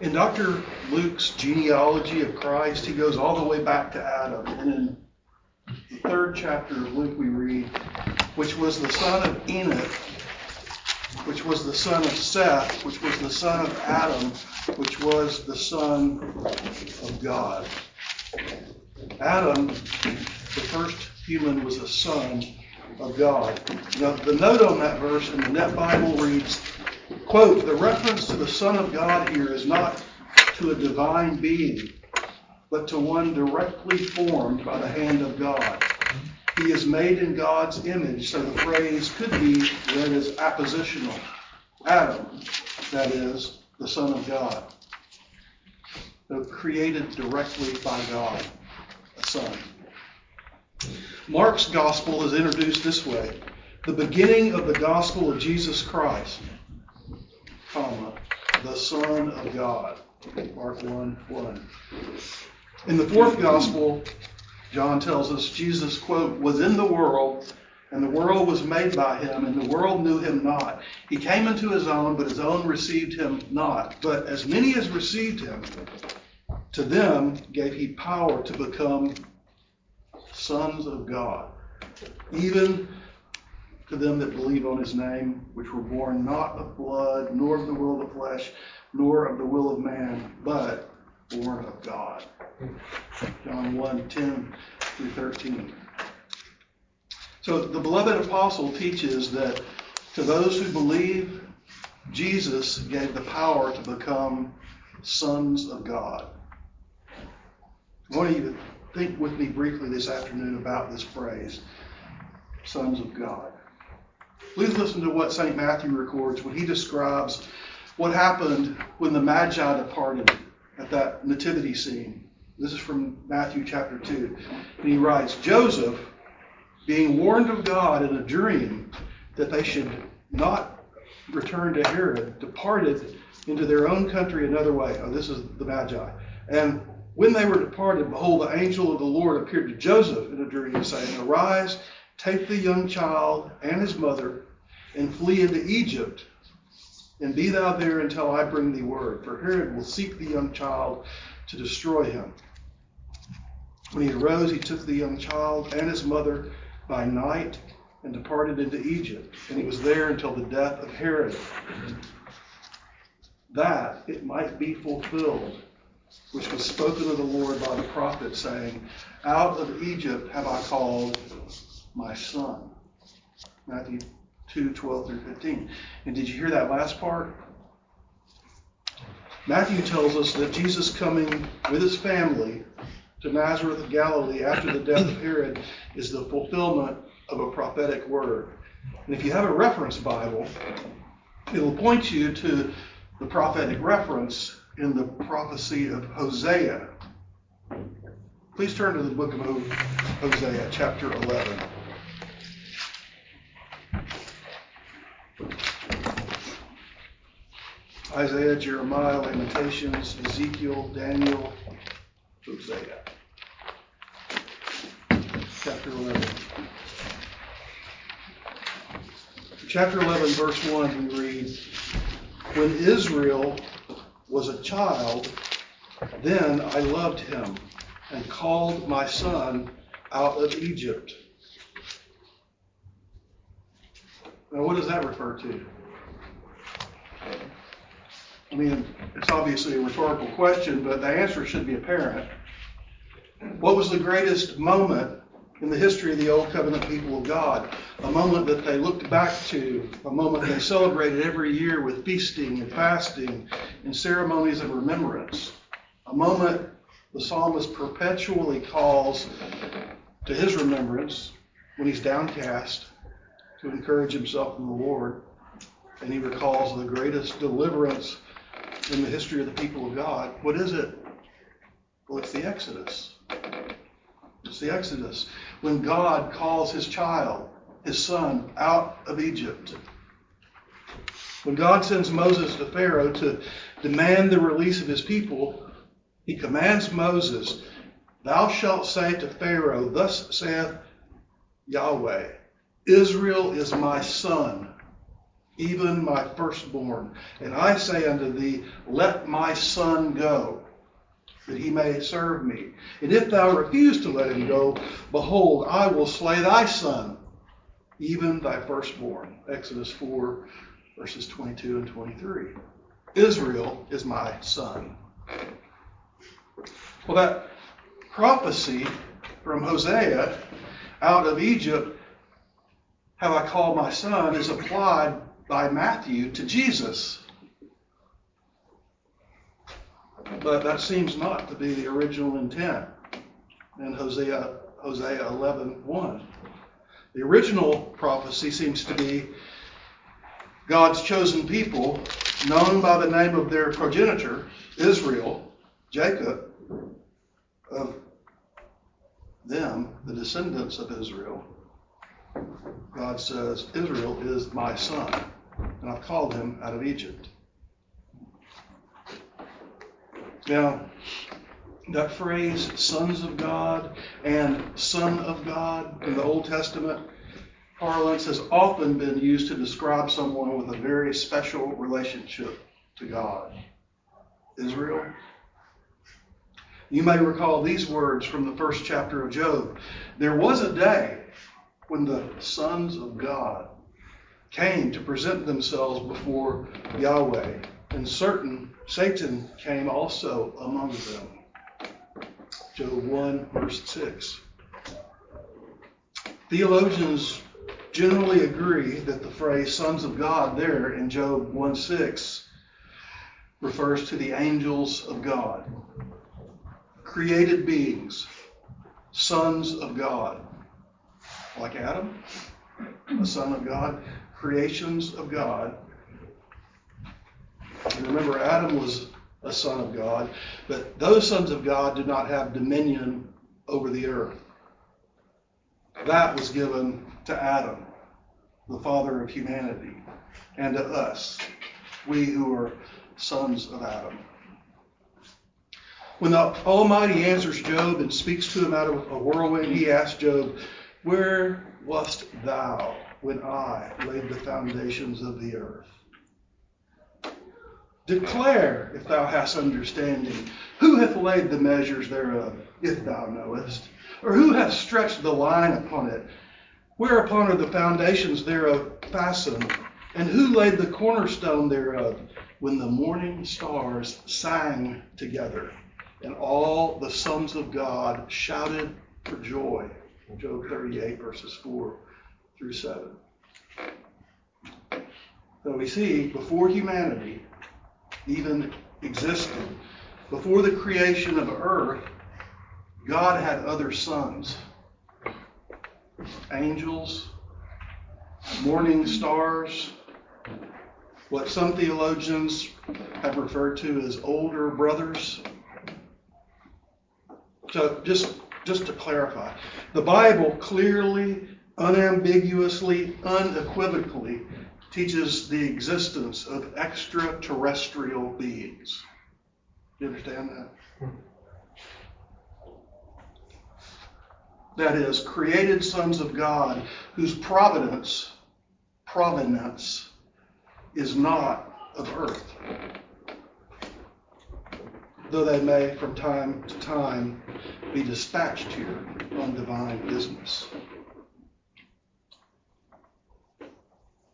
In Dr. Luke's genealogy of Christ, he goes all the way back to Adam. And in the third chapter of Luke, we read, which was the son of Enoch, which was the son of Seth, which was the son of Adam, which was the son of God. Adam, the first human, was a son of God. Now, the note on that verse in the Net Bible reads, quote, the reference to the Son of God here is not to a divine being, but to one directly formed by the hand of God. He is made in God's image, so the phrase could be read as appositional. Adam, that is, the Son of God. Created directly by God, a Son. Mark's gospel is introduced this way the beginning of the gospel of Jesus Christ, comma, the Son of God. Mark 1 1. In the fourth gospel, John tells us Jesus, quote, was in the world, and the world was made by him, and the world knew him not. He came into his own, but his own received him not. But as many as received him, to them gave he power to become sons of God, even to them that believe on his name, which were born not of blood, nor of the will of the flesh, nor of the will of man, but born of God. John 1 10 through 13. So the beloved apostle teaches that to those who believe, Jesus gave the power to become sons of God. I want you to think with me briefly this afternoon about this phrase, sons of God. Please listen to what St. Matthew records when he describes what happened when the Magi departed at that nativity scene. This is from Matthew chapter 2. And he writes Joseph, being warned of God in a dream that they should not return to Herod, departed into their own country another way. Oh, this is the Magi. And when they were departed, behold, the angel of the Lord appeared to Joseph in a dream, saying, Arise, take the young child and his mother, and flee into Egypt, and be thou there until I bring thee word. For Herod will seek the young child to destroy him. When he arose, he took the young child and his mother by night and departed into Egypt. And he was there until the death of Herod, that it might be fulfilled, which was spoken of the Lord by the prophet, saying, Out of Egypt have I called my son. Matthew 2 12 through 15. And did you hear that last part? Matthew tells us that Jesus coming with his family to Nazareth of Galilee after the death of Herod is the fulfillment of a prophetic word. And if you have a reference Bible, it'll point you to the prophetic reference in the prophecy of Hosea. Please turn to the book of Hosea, chapter 11. Isaiah, Jeremiah, Lamentations, Ezekiel, Daniel, Hosea. Chapter 11. Chapter 11, verse 1, we read When Israel was a child, then I loved him and called my son out of Egypt. Now, what does that refer to? I mean, it's obviously a rhetorical question, but the answer should be apparent. What was the greatest moment in the history of the Old Covenant people of God? A moment that they looked back to, a moment they celebrated every year with feasting and fasting and ceremonies of remembrance. A moment the psalmist perpetually calls to his remembrance when he's downcast to encourage himself in the Lord. And he recalls the greatest deliverance in the history of the people of God. What is it? Well, it's the Exodus. It's the Exodus. When God calls his child, his son, out of Egypt. When God sends Moses to Pharaoh to demand the release of his people, he commands Moses, Thou shalt say to Pharaoh, Thus saith Yahweh, Israel is my son, even my firstborn. And I say unto thee, Let my son go, that he may serve me. And if thou refuse to let him go, behold, I will slay thy son, even thy firstborn. Exodus 4, verses 22 and 23. Israel is my son. Well, that prophecy from Hosea out of Egypt have I called my son is applied by Matthew to Jesus. But that seems not to be the original intent in Hosea, Hosea 11 1. The original prophecy seems to be God's chosen people, known by the name of their progenitor, Israel, Jacob, of them, the descendants of Israel. God says, Israel is my son and I've called him out of Egypt. Now, that phrase, sons of God and son of God in the Old Testament parlance has often been used to describe someone with a very special relationship to God. Israel. You may recall these words from the first chapter of Job. There was a day when the sons of God came to present themselves before Yahweh, and certain Satan came also among them. Job 1, verse 6. Theologians generally agree that the phrase sons of God there in Job 1 6 refers to the angels of God, created beings, sons of God, like Adam, a son of God, creations of God. And remember, Adam was a son of God, but those sons of God did not have dominion over the earth. That was given to Adam, the father of humanity, and to us, we who are sons of Adam. When the Almighty answers Job and speaks to him out of a whirlwind, he asks Job, Where wast thou when I laid the foundations of the earth. Declare, if thou hast understanding, who hath laid the measures thereof, if thou knowest? Or who hath stretched the line upon it? Whereupon are the foundations thereof fastened? And who laid the cornerstone thereof? When the morning stars sang together, and all the sons of God shouted for joy. Job 38, verses 4 through 7. So we see before humanity even existed, before the creation of earth, God had other sons angels, morning stars, what some theologians have referred to as older brothers. So just just to clarify, the Bible clearly unambiguously, unequivocally teaches the existence of extraterrestrial beings. You understand that? That is, created sons of God whose providence, provenance, is not of earth. Though they may from time to time be dispatched here on divine business.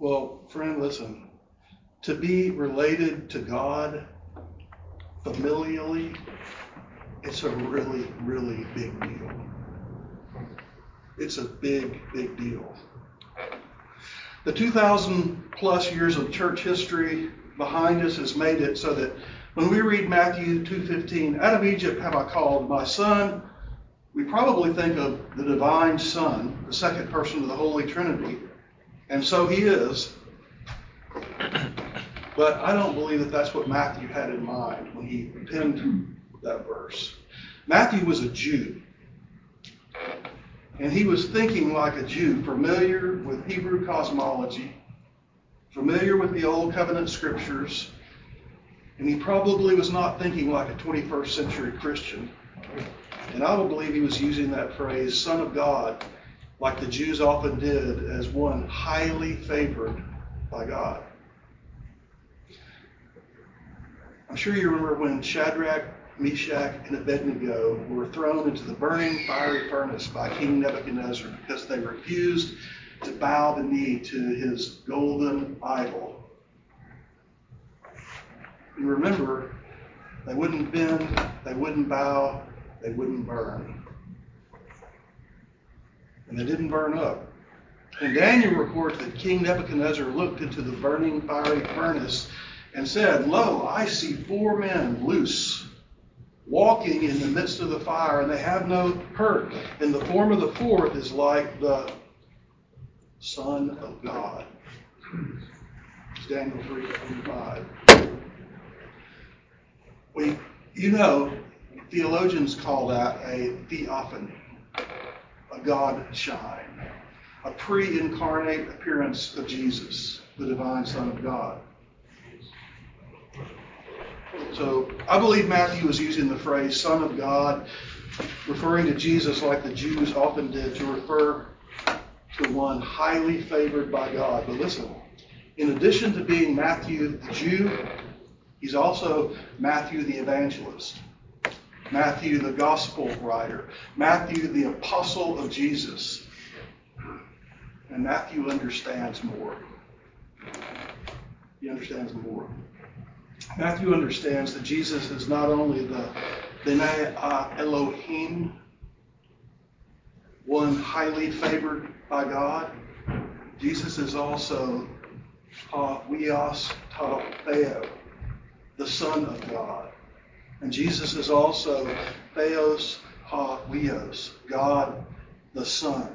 Well, friend, listen. To be related to God familially, it's a really, really big deal. It's a big, big deal. The 2,000 plus years of church history behind us has made it so that when we read Matthew 2:15, out of Egypt have I called my son, we probably think of the divine Son, the second person of the Holy Trinity, and so he is. But I don't believe that that's what Matthew had in mind when he penned that verse. Matthew was a Jew. And he was thinking like a Jew, familiar with Hebrew cosmology, familiar with the Old Covenant scriptures, and he probably was not thinking like a 21st century Christian. And I would believe he was using that phrase, Son of God, like the Jews often did, as one highly favored by God. I'm sure you remember when Shadrach, Meshach, and Abednego were thrown into the burning fiery furnace by King Nebuchadnezzar because they refused to bow the knee to his golden idol. You remember, they wouldn't bend, they wouldn't bow, they wouldn't burn. And they didn't burn up. And Daniel records that King Nebuchadnezzar looked into the burning fiery furnace and said, Lo, I see four men loose, walking in the midst of the fire, and they have no hurt. And the form of the fourth is like the Son of God. It's Daniel 3.25. We, you know, theologians call that a theophany, God shine, a pre-incarnate appearance of Jesus, the divine Son of God. So I believe Matthew is using the phrase Son of God, referring to Jesus like the Jews often did to refer to one highly favored by God. But listen, in addition to being Matthew the Jew, he's also Matthew the evangelist, Matthew the gospel writer, Matthew the apostle of Jesus. And Matthew understands more. He understands more. Matthew understands that Jesus is not only the B'nai uh, Elohim, one highly favored by God, Jesus is also uh, Weos Ta Theo, the Son of God. And Jesus is also Theos Ha Weos, God the Son.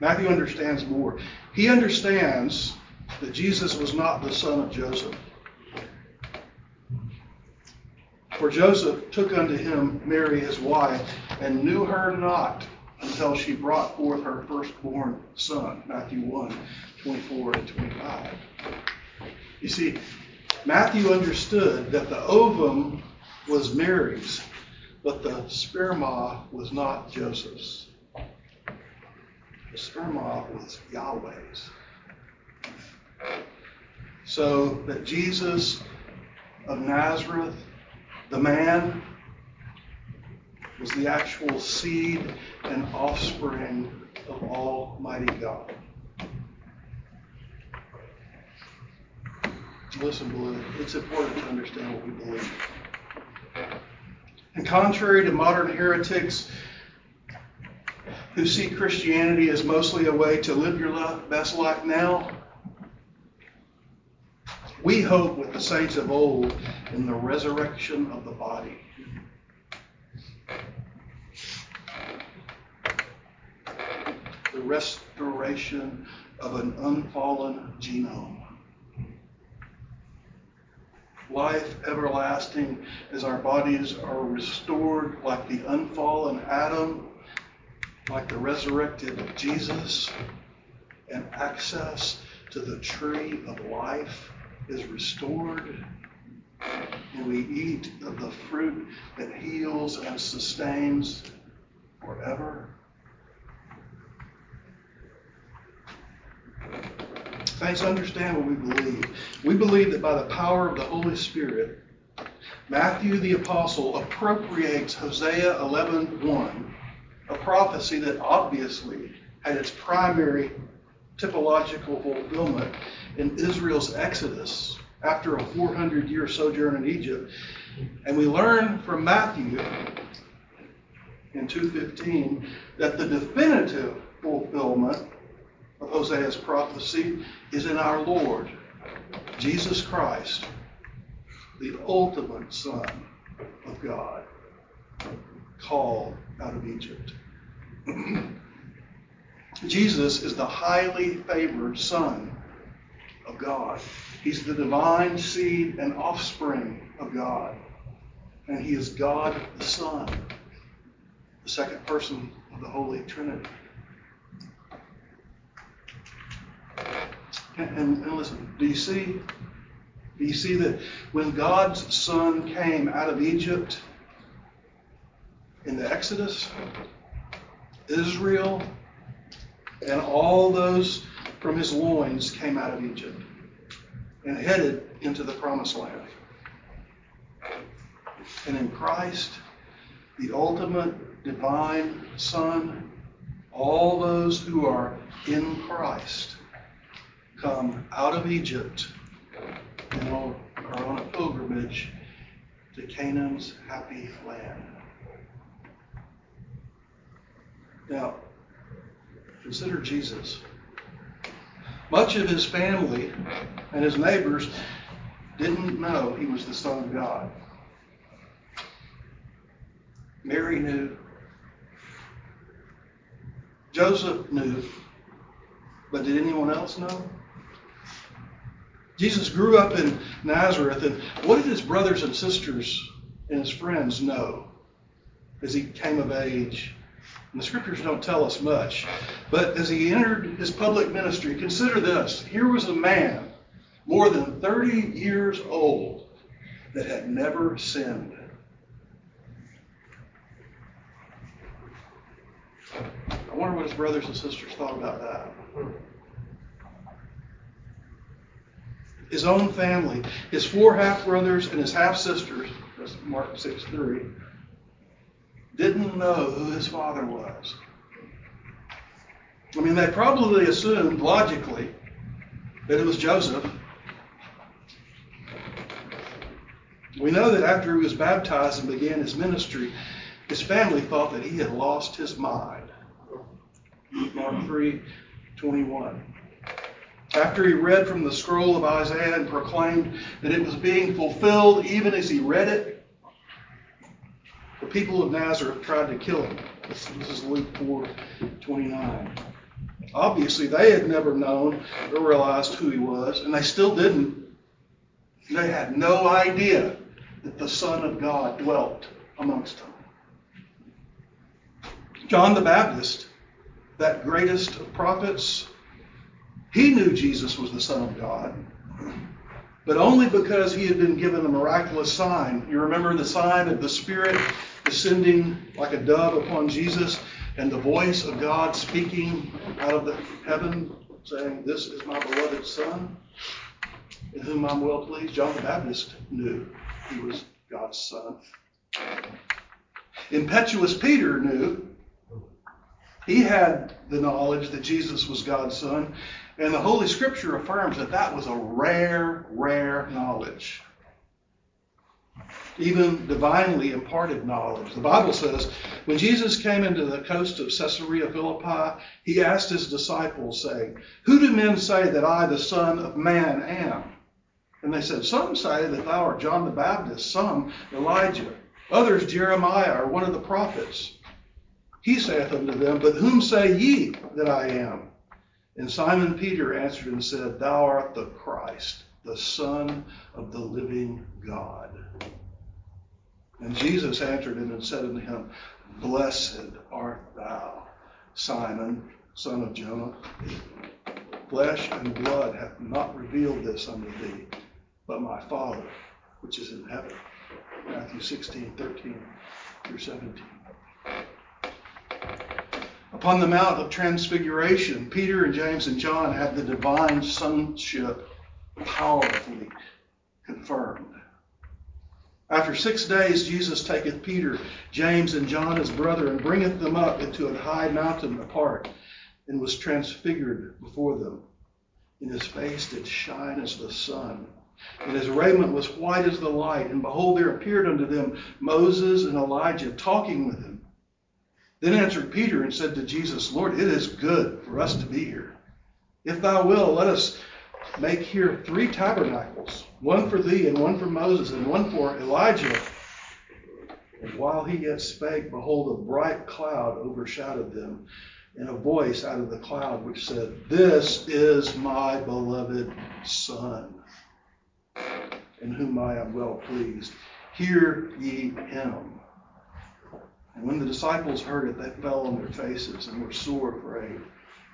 Matthew understands more. He understands that Jesus was not the son of Joseph. For Joseph took unto him Mary his wife, and knew her not until she brought forth her firstborn son. Matthew 1 24 and 25. You see, Matthew understood that the ovum was Mary's, but the sperma was not Joseph's. The sperma was Yahweh's so that Jesus of Nazareth, the man, was the actual seed and offspring of Almighty God. Listen, beloved, it's important to understand what we believe. And contrary to modern heretics who see Christianity as mostly a way to live your best life now, we hope with the saints of old in the resurrection of the body. The restoration of an unfallen genome. Life everlasting as our bodies are restored like the unfallen Adam, like the resurrected Jesus, and access to the tree of life is restored, and we eat of the fruit that heals and sustains forever. Thanks, understand what we believe. We believe that by the power of the Holy Spirit, Matthew the Apostle appropriates Hosea 11.1, a prophecy that obviously had its primary typological fulfillment in Israel's exodus after a 400 year sojourn in Egypt. And we learn from Matthew in 2:15 that the definitive fulfillment of Hosea's prophecy is in our Lord Jesus Christ, the ultimate Son of God, called out of Egypt. Jesus is the highly favored Son of God. He's the divine seed and offspring of God. And he is God the Son, the second person of the Holy Trinity. And, and, listen, do you see? Do you see that when God's Son came out of Egypt in the Exodus, Israel and all those from his loins came out of Egypt. and headed into the promised land. And in Christ, the ultimate divine Son, all those who are in Christ come out of Egypt and are on a pilgrimage to Canaan's happy land. Now, consider Jesus. Much of his family and his neighbors didn't know he was the Son of God. Mary knew. Joseph knew. But did anyone else know? Jesus grew up in Nazareth, and what did his brothers and sisters and his friends know as he came of age? And the scriptures don't tell us much. But as he entered his public ministry, consider this. Here was a man more than 30 years old that had never sinned. I wonder what his brothers and sisters thought about that. His own family, his four half brothers and his half sisters, that's Mark 6 3, didn't know who his father was. I mean, they probably assumed logically that it was Joseph. We know that after he was baptized and began his ministry, his family thought that he had lost his mind. Mark 3 21. After he read from the scroll of Isaiah and proclaimed that it was being fulfilled even as he read it, the people of Nazareth tried to kill him. This, this is Luke 4 29. Obviously, they had never known or realized who he was, and they still didn't. They had no idea that the Son of God dwelt amongst them. John the Baptist, that greatest of prophets, he knew Jesus was the Son of God, but only because he had been given a miraculous sign. You remember the sign of the Spirit descending like a dove upon Jesus and the voice of God speaking out of the heaven saying, This is my beloved Son, in whom I'm well pleased. John the Baptist knew he was God's Son. Impetuous Peter knew. He had the knowledge that Jesus was God's Son, and the Holy Scripture affirms that that was a rare, rare knowledge even divinely imparted knowledge. The Bible says when Jesus came into the coast of Caesarea Philippi, he asked his disciples, saying, Who do men say that I, the Son of Man, am? And they said, Some say that thou art John the Baptist, some Elijah, others Jeremiah or one of the prophets. He saith unto them, But whom say ye that I am? And Simon Peter answered and said, Thou art the Christ, the Son of the living God. And Jesus answered him and said unto him, Blessed art thou, Simon, son of Jonah. Flesh and blood hath not revealed this unto thee, but my Father, which is in heaven. Matthew 16, 13 through 17. Upon the Mount of Transfiguration, Peter and James and John had the divine sonship powerfully confirmed. After six days, Jesus taketh Peter, James, and John his brother, and bringeth them up into a high mountain apart, and was transfigured before them. And his face did shine as the sun, and his raiment was white as the light. And behold, there appeared unto them Moses and Elijah talking with him. Then answered Peter and said to Jesus, Lord, it is good for us to be here. If thou wilt, let us make here three tabernacles one for thee, and one for Moses, and one for Elijah. And while he yet spake, behold, a bright cloud overshadowed them, and a voice out of the cloud which said, This is my beloved Son, in whom I am well pleased. Hear ye him. And when the disciples heard it, they fell on their faces and were sore afraid.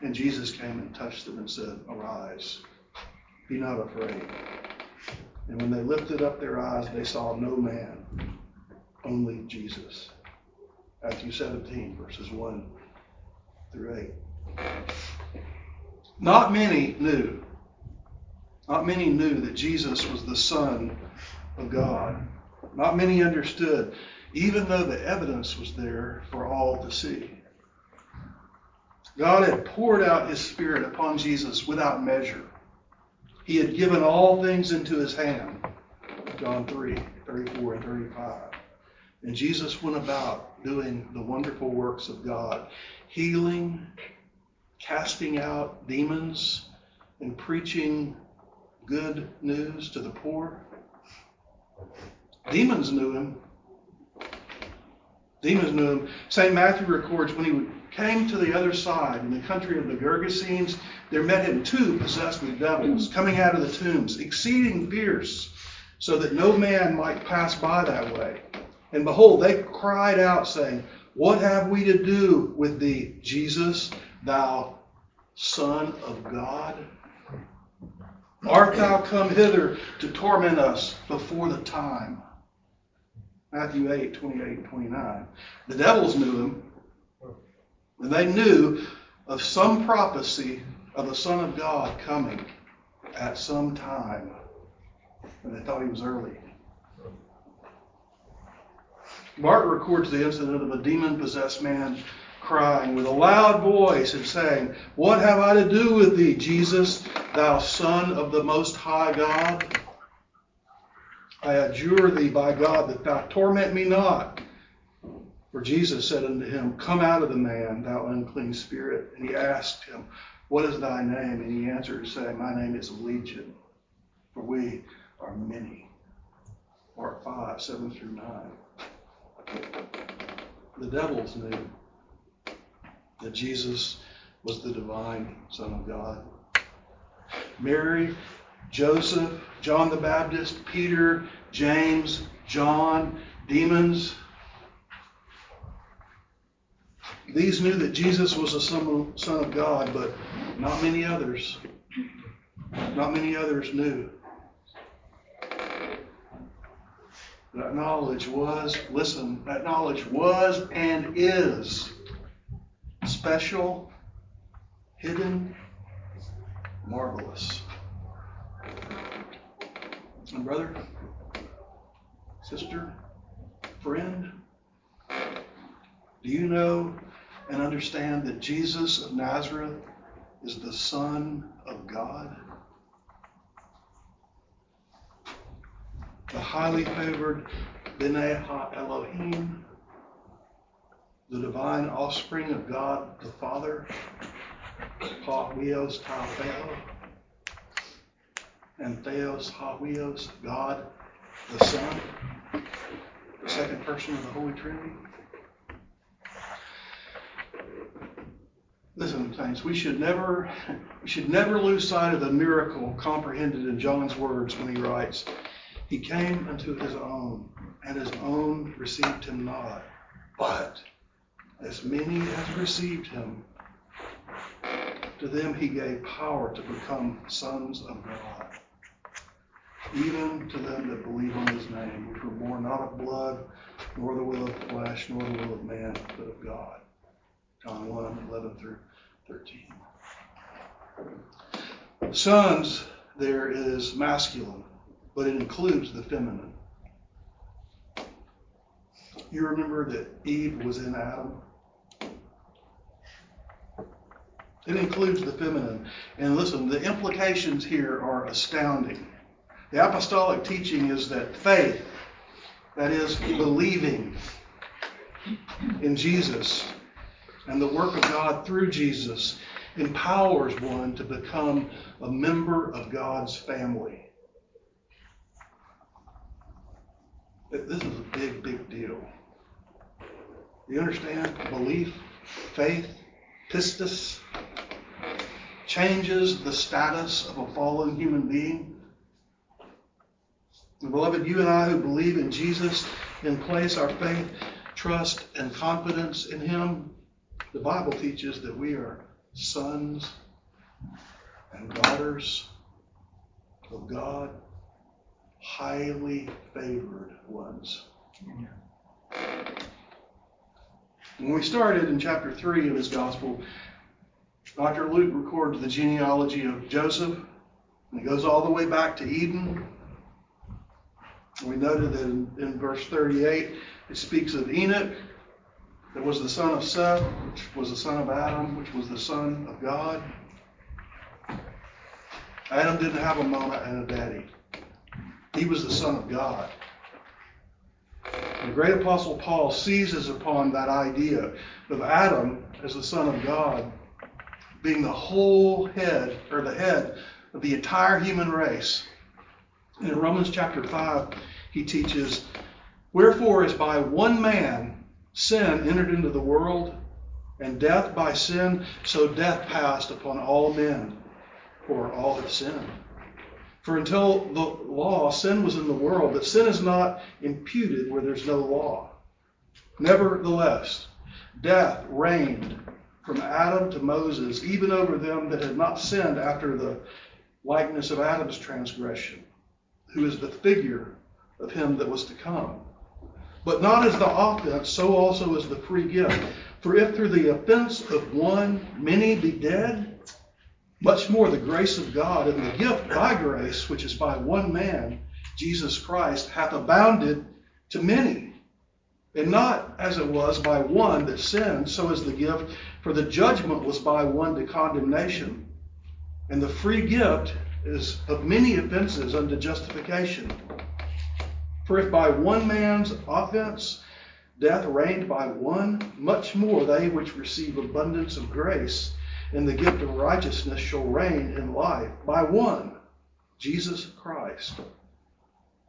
And Jesus came and touched them and said, Arise, be not afraid. And when they lifted up their eyes, they saw no man, only Jesus. Matthew 17, verses 1 through 8. Not many knew Not many knew that Jesus was the Son of God. Not many understood, even though the evidence was there for all to see. God had poured out his Spirit upon Jesus without measure. He had given all things into his hand. John 3, 34 and 35. And Jesus went about doing the wonderful works of God, healing, casting out demons, and preaching good news to the poor. Demons knew him. Demons knew him. St. Matthew records when he came to the other side in the country of the Gergesenes, there met him two possessed with devils coming out of the tombs, exceeding fierce, so that no man might pass by that way. And behold, they cried out, saying, What have we to do with thee, Jesus, thou Son of God? Art thou come hither to torment us before the time? Matthew 8, 28 29. The devils knew him, and they knew of some prophecy of the Son of God coming at some time. And they thought he was early. Mark records the incident of a demon possessed man crying with a loud voice and saying, What have I to do with thee, Jesus, thou Son of the Most High God? I adjure thee by God that thou torment me not. For Jesus said unto him, Come out of the man, thou unclean spirit. And he asked him, What is thy name? And he answered, saying, My name is Legion, for we are many. Mark 5, 7 through 9. The devils knew that Jesus was the divine Son of God. Mary, Joseph, John the Baptist, Peter, James, John, demons. These knew that Jesus was the Son of God, but not many others. Not many others knew. That knowledge was, listen, that knowledge was and is special, hidden, marvelous. And brother, sister, friend, do you know and understand that Jesus of Nazareth is the Son of God? The highly favored B'nai Ha Elohim, the divine offspring of God the Father, Ha Weos Ta and Theos Ha Weos, God the Son, the second person of the Holy Trinity. Listen, saints, we should never we should never lose sight of the miracle comprehended in John's words when he writes, He came unto his own, and his own received him not. But as many as received him, to them he gave power to become sons of God. Even to them that believe on his name, which were born not of blood, nor the will of the flesh, nor the will of man, but of God. John 1, 11 through 13. Sons, there is masculine, but it includes the feminine. You remember that Eve was in Adam? It includes the feminine. And listen, the implications here are astounding. The apostolic teaching is that faith, that is, believing in Jesus and the work of God through Jesus, empowers one to become a member of God's family. This is a big, big deal. You understand? Belief, faith, pistis, changes the status of a fallen human being. And beloved, you and I who believe in Jesus and place our faith, trust, and confidence in Him, the Bible teaches that we are sons and daughters of God, highly favored ones. When we started in chapter 3 of his gospel, Dr. Luke records the genealogy of Joseph, And it goes all the way back to Eden. We noted that in, in verse 38, it speaks of Enoch, that was the son of Seth, which was the son of Adam, which was the son of God. Adam didn't have a mama and a daddy. He was the son of God. The great apostle Paul seizes upon that idea of Adam as the son of God being the whole head or the head of the entire human race. In Romans chapter 5, he teaches, Wherefore, as by one man sin entered into the world, and death by sin, so death passed upon all men, for all have sinned. For until the law, sin was in the world, but sin is not imputed where there's no law. Nevertheless, death reigned from Adam to Moses, even over them that had not sinned after the likeness of Adam's transgression, who is the figure of him that was to come. But not as the offense, so also is the free gift. For if through the offense of one many be dead, much more the grace of God and the gift by grace, which is by one man, Jesus Christ, hath abounded to many. And not as it was by one that sinned, so is the gift, for the judgment was by one to condemnation. And the free gift is of many offenses unto justification. For if by one man's offense death reigned by one, much more they which receive abundance of grace and the gift of righteousness shall reign in life by one, Jesus Christ.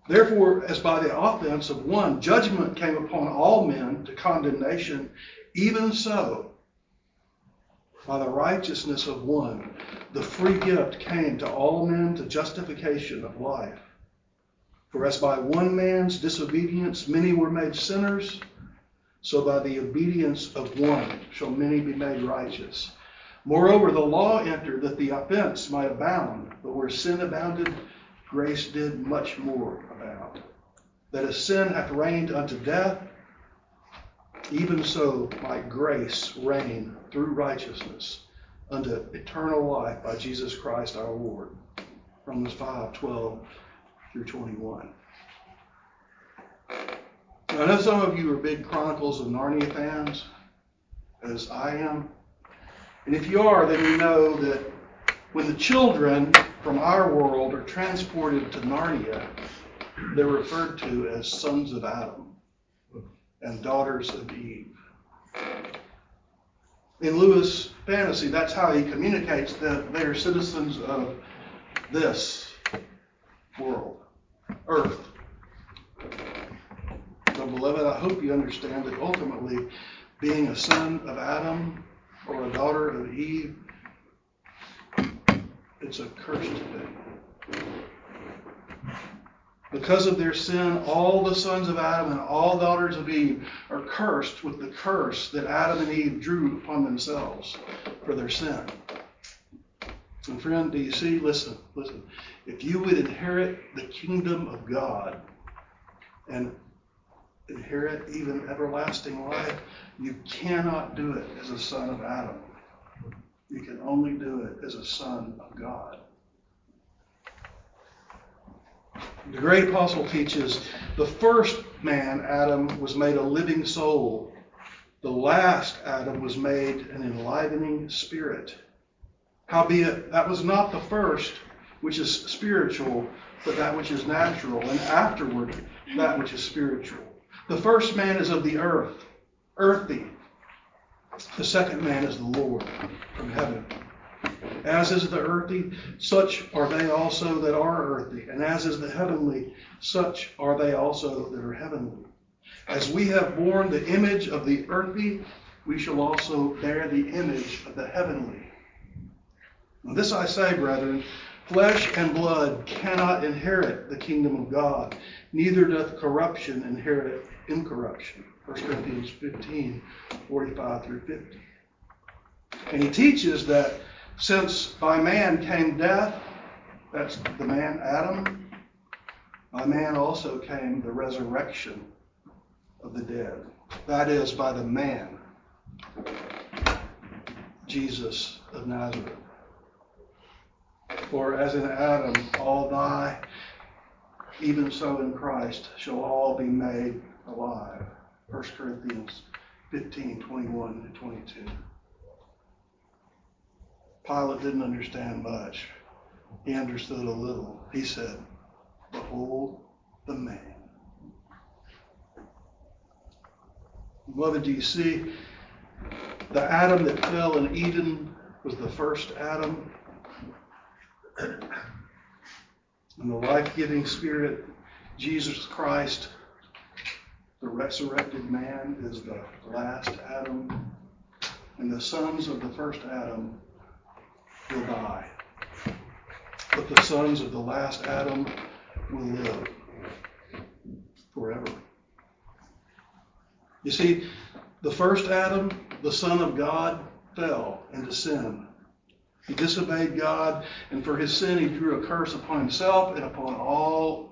Therefore, as by the offense of one judgment came upon all men to condemnation, even so, by the righteousness of one, the free gift came to all men to justification of life. For as by one man's disobedience many were made sinners, so by the obedience of one shall many be made righteous. Moreover, the law entered that the offense might abound, but where sin abounded, grace did much more abound. That as sin hath reigned unto death, even so might grace reign through righteousness unto eternal life by Jesus Christ our Lord. Romans 5 12 through 21. I know some of you are big Chronicles of Narnia fans, as I am. And if you are, then you know that when the children from our world are transported to Narnia, they're referred to as sons of Adam and daughters of Eve. In Lewis' fantasy, that's how he communicates that they are citizens of this world, Earth. So, beloved, I hope you understand that ultimately, being a son of Adam or a daughter of Eve, it's a cursed thing. Because of their sin, all the sons of Adam and all daughters of Eve are cursed with the curse that Adam and Eve drew upon themselves for their sin. And friend, do you see? Listen, listen. If you would inherit the kingdom of God and inherit even everlasting life, you cannot do it as a son of Adam. You can only do it as a son of God. The great apostle teaches the first man, Adam, was made a living soul. The last Adam was made an enlivening spirit. Howbeit, that was not the first, which is spiritual, but that which is natural, and afterward, that which is spiritual. The first man is of the earth, earthy. The second man is the Lord from heaven. As is the earthy, such are they also that are earthy. And as is the heavenly, such are they also that are heavenly. As we have borne the image of the earthy, we shall also bear the image of the heavenly. And this I say, brethren, flesh and blood cannot inherit the kingdom of God, neither doth corruption inherit incorruption. 1 Corinthians 15, 45 through 50. And he teaches that since by man came death, that's the man Adam, by man also came the resurrection of the dead. That is, by the man, Jesus of Nazareth. For as in Adam all die, even so in Christ shall all be made alive. 1 Corinthians 15, 21 to 22. Pilate didn't understand much. He understood a little. He said, Behold the man. Beloved, do you see the Adam that fell in Eden was the first Adam? And the life giving Spirit, Jesus Christ, the resurrected man, is the last Adam. And the sons of the first Adam will die. But the sons of the last Adam will live forever. You see, the first Adam, the Son of God, fell into sin. He disobeyed God, and for his sin, he drew a curse upon himself and upon all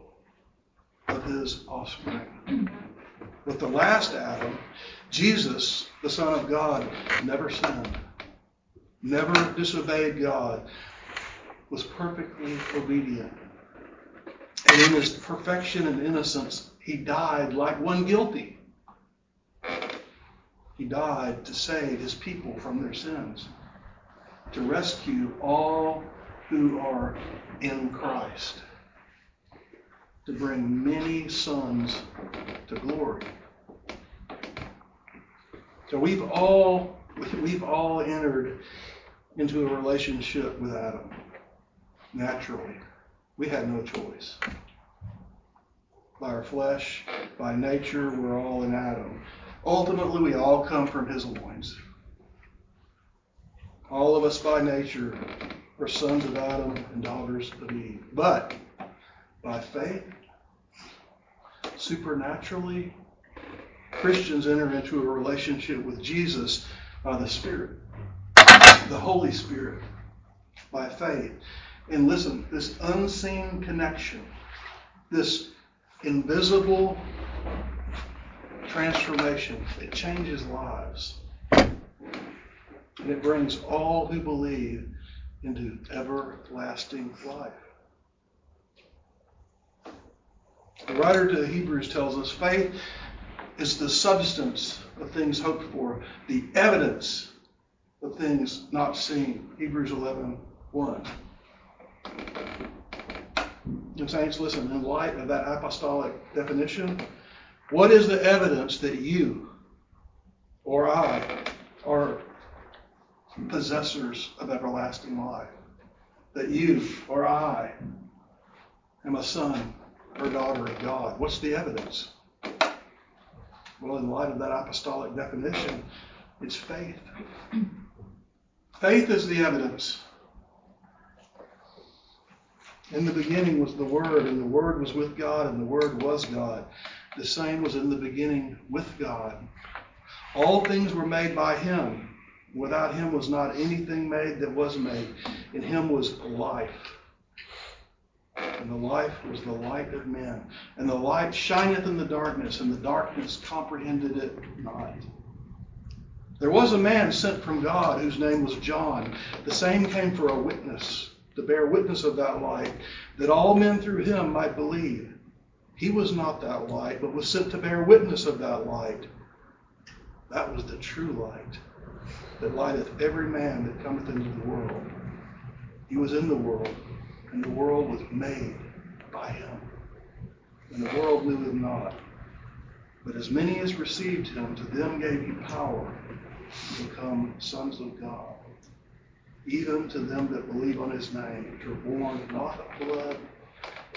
of his offspring. But the last Adam, Jesus, the Son of God, never sinned, never disobeyed God, was perfectly obedient. And in his perfection and innocence, he died like one guilty. He died to save his people from their sins to rescue all who are in Christ, to bring many sons to glory. So we've all we've all entered into a relationship with Adam naturally. We had no choice. By our flesh, by nature, we're all in Adam. Ultimately, we all come from his loins. All of us by nature are sons of Adam and daughters of Eve. But by faith, supernaturally, Christians enter into a relationship with Jesus by the Spirit, the Holy Spirit, by faith. And listen, this unseen connection, this invisible transformation, it changes lives. And it brings all who believe into everlasting life. The writer to the Hebrews tells us faith is the substance of things hoped for, the evidence of things not seen. Hebrews 11 1. And saints, listen, in light of that apostolic definition, what is the evidence that you or I are possessors of everlasting life. That you or I am a son or daughter of God. What's the evidence? Well, in light of that apostolic definition, it's faith. Faith is the evidence. In the beginning was the Word, and the Word was with God, and the Word was God. The same was in the beginning with God. All things were made by Him Without him was not anything made that was made. In him was life. And the life was the light of men. And the light shineth in the darkness, and the darkness comprehended it not. There was a man sent from God whose name was John. The same came for a witness, to bear witness of that light, that all men through him might believe. He was not that light, but was sent to bear witness of that light. That was the true light that lighteth every man that cometh into the world. He was in the world, and the world was made by him. And the world knew him not. But as many as received him, to them gave he power to become sons of God. Even to them that believe on his name, which are born not of blood,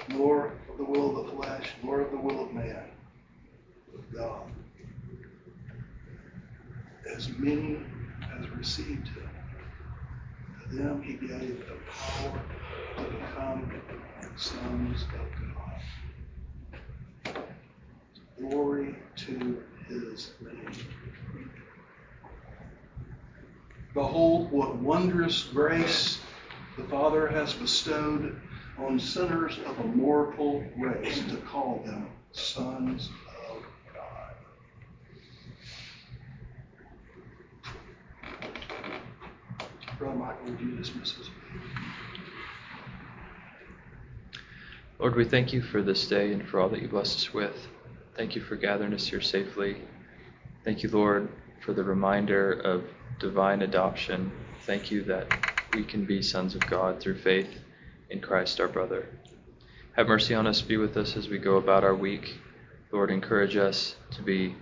nor of the will of the flesh, nor of the will of man, but of God. As many as received him. To them he gave the power sons God. Glory to his name. Behold, what wondrous grace the Father has bestowed on sinners of a mortal race to call them sons Brother Michael, would you dismiss us? Lord, we thank you for this day and for all that you bless us with. Thank you for gathering us here safely. Thank you, Lord, for the reminder of divine adoption. Thank you that we can be sons of God through faith in Christ our brother. Have mercy on us, be with us as we go about our week. Lord, encourage us to be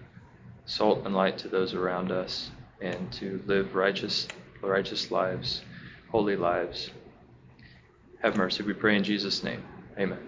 salt and light to those around us and to live righteous righteous lives, holy lives. Have mercy, we pray in Jesus' name. Amen.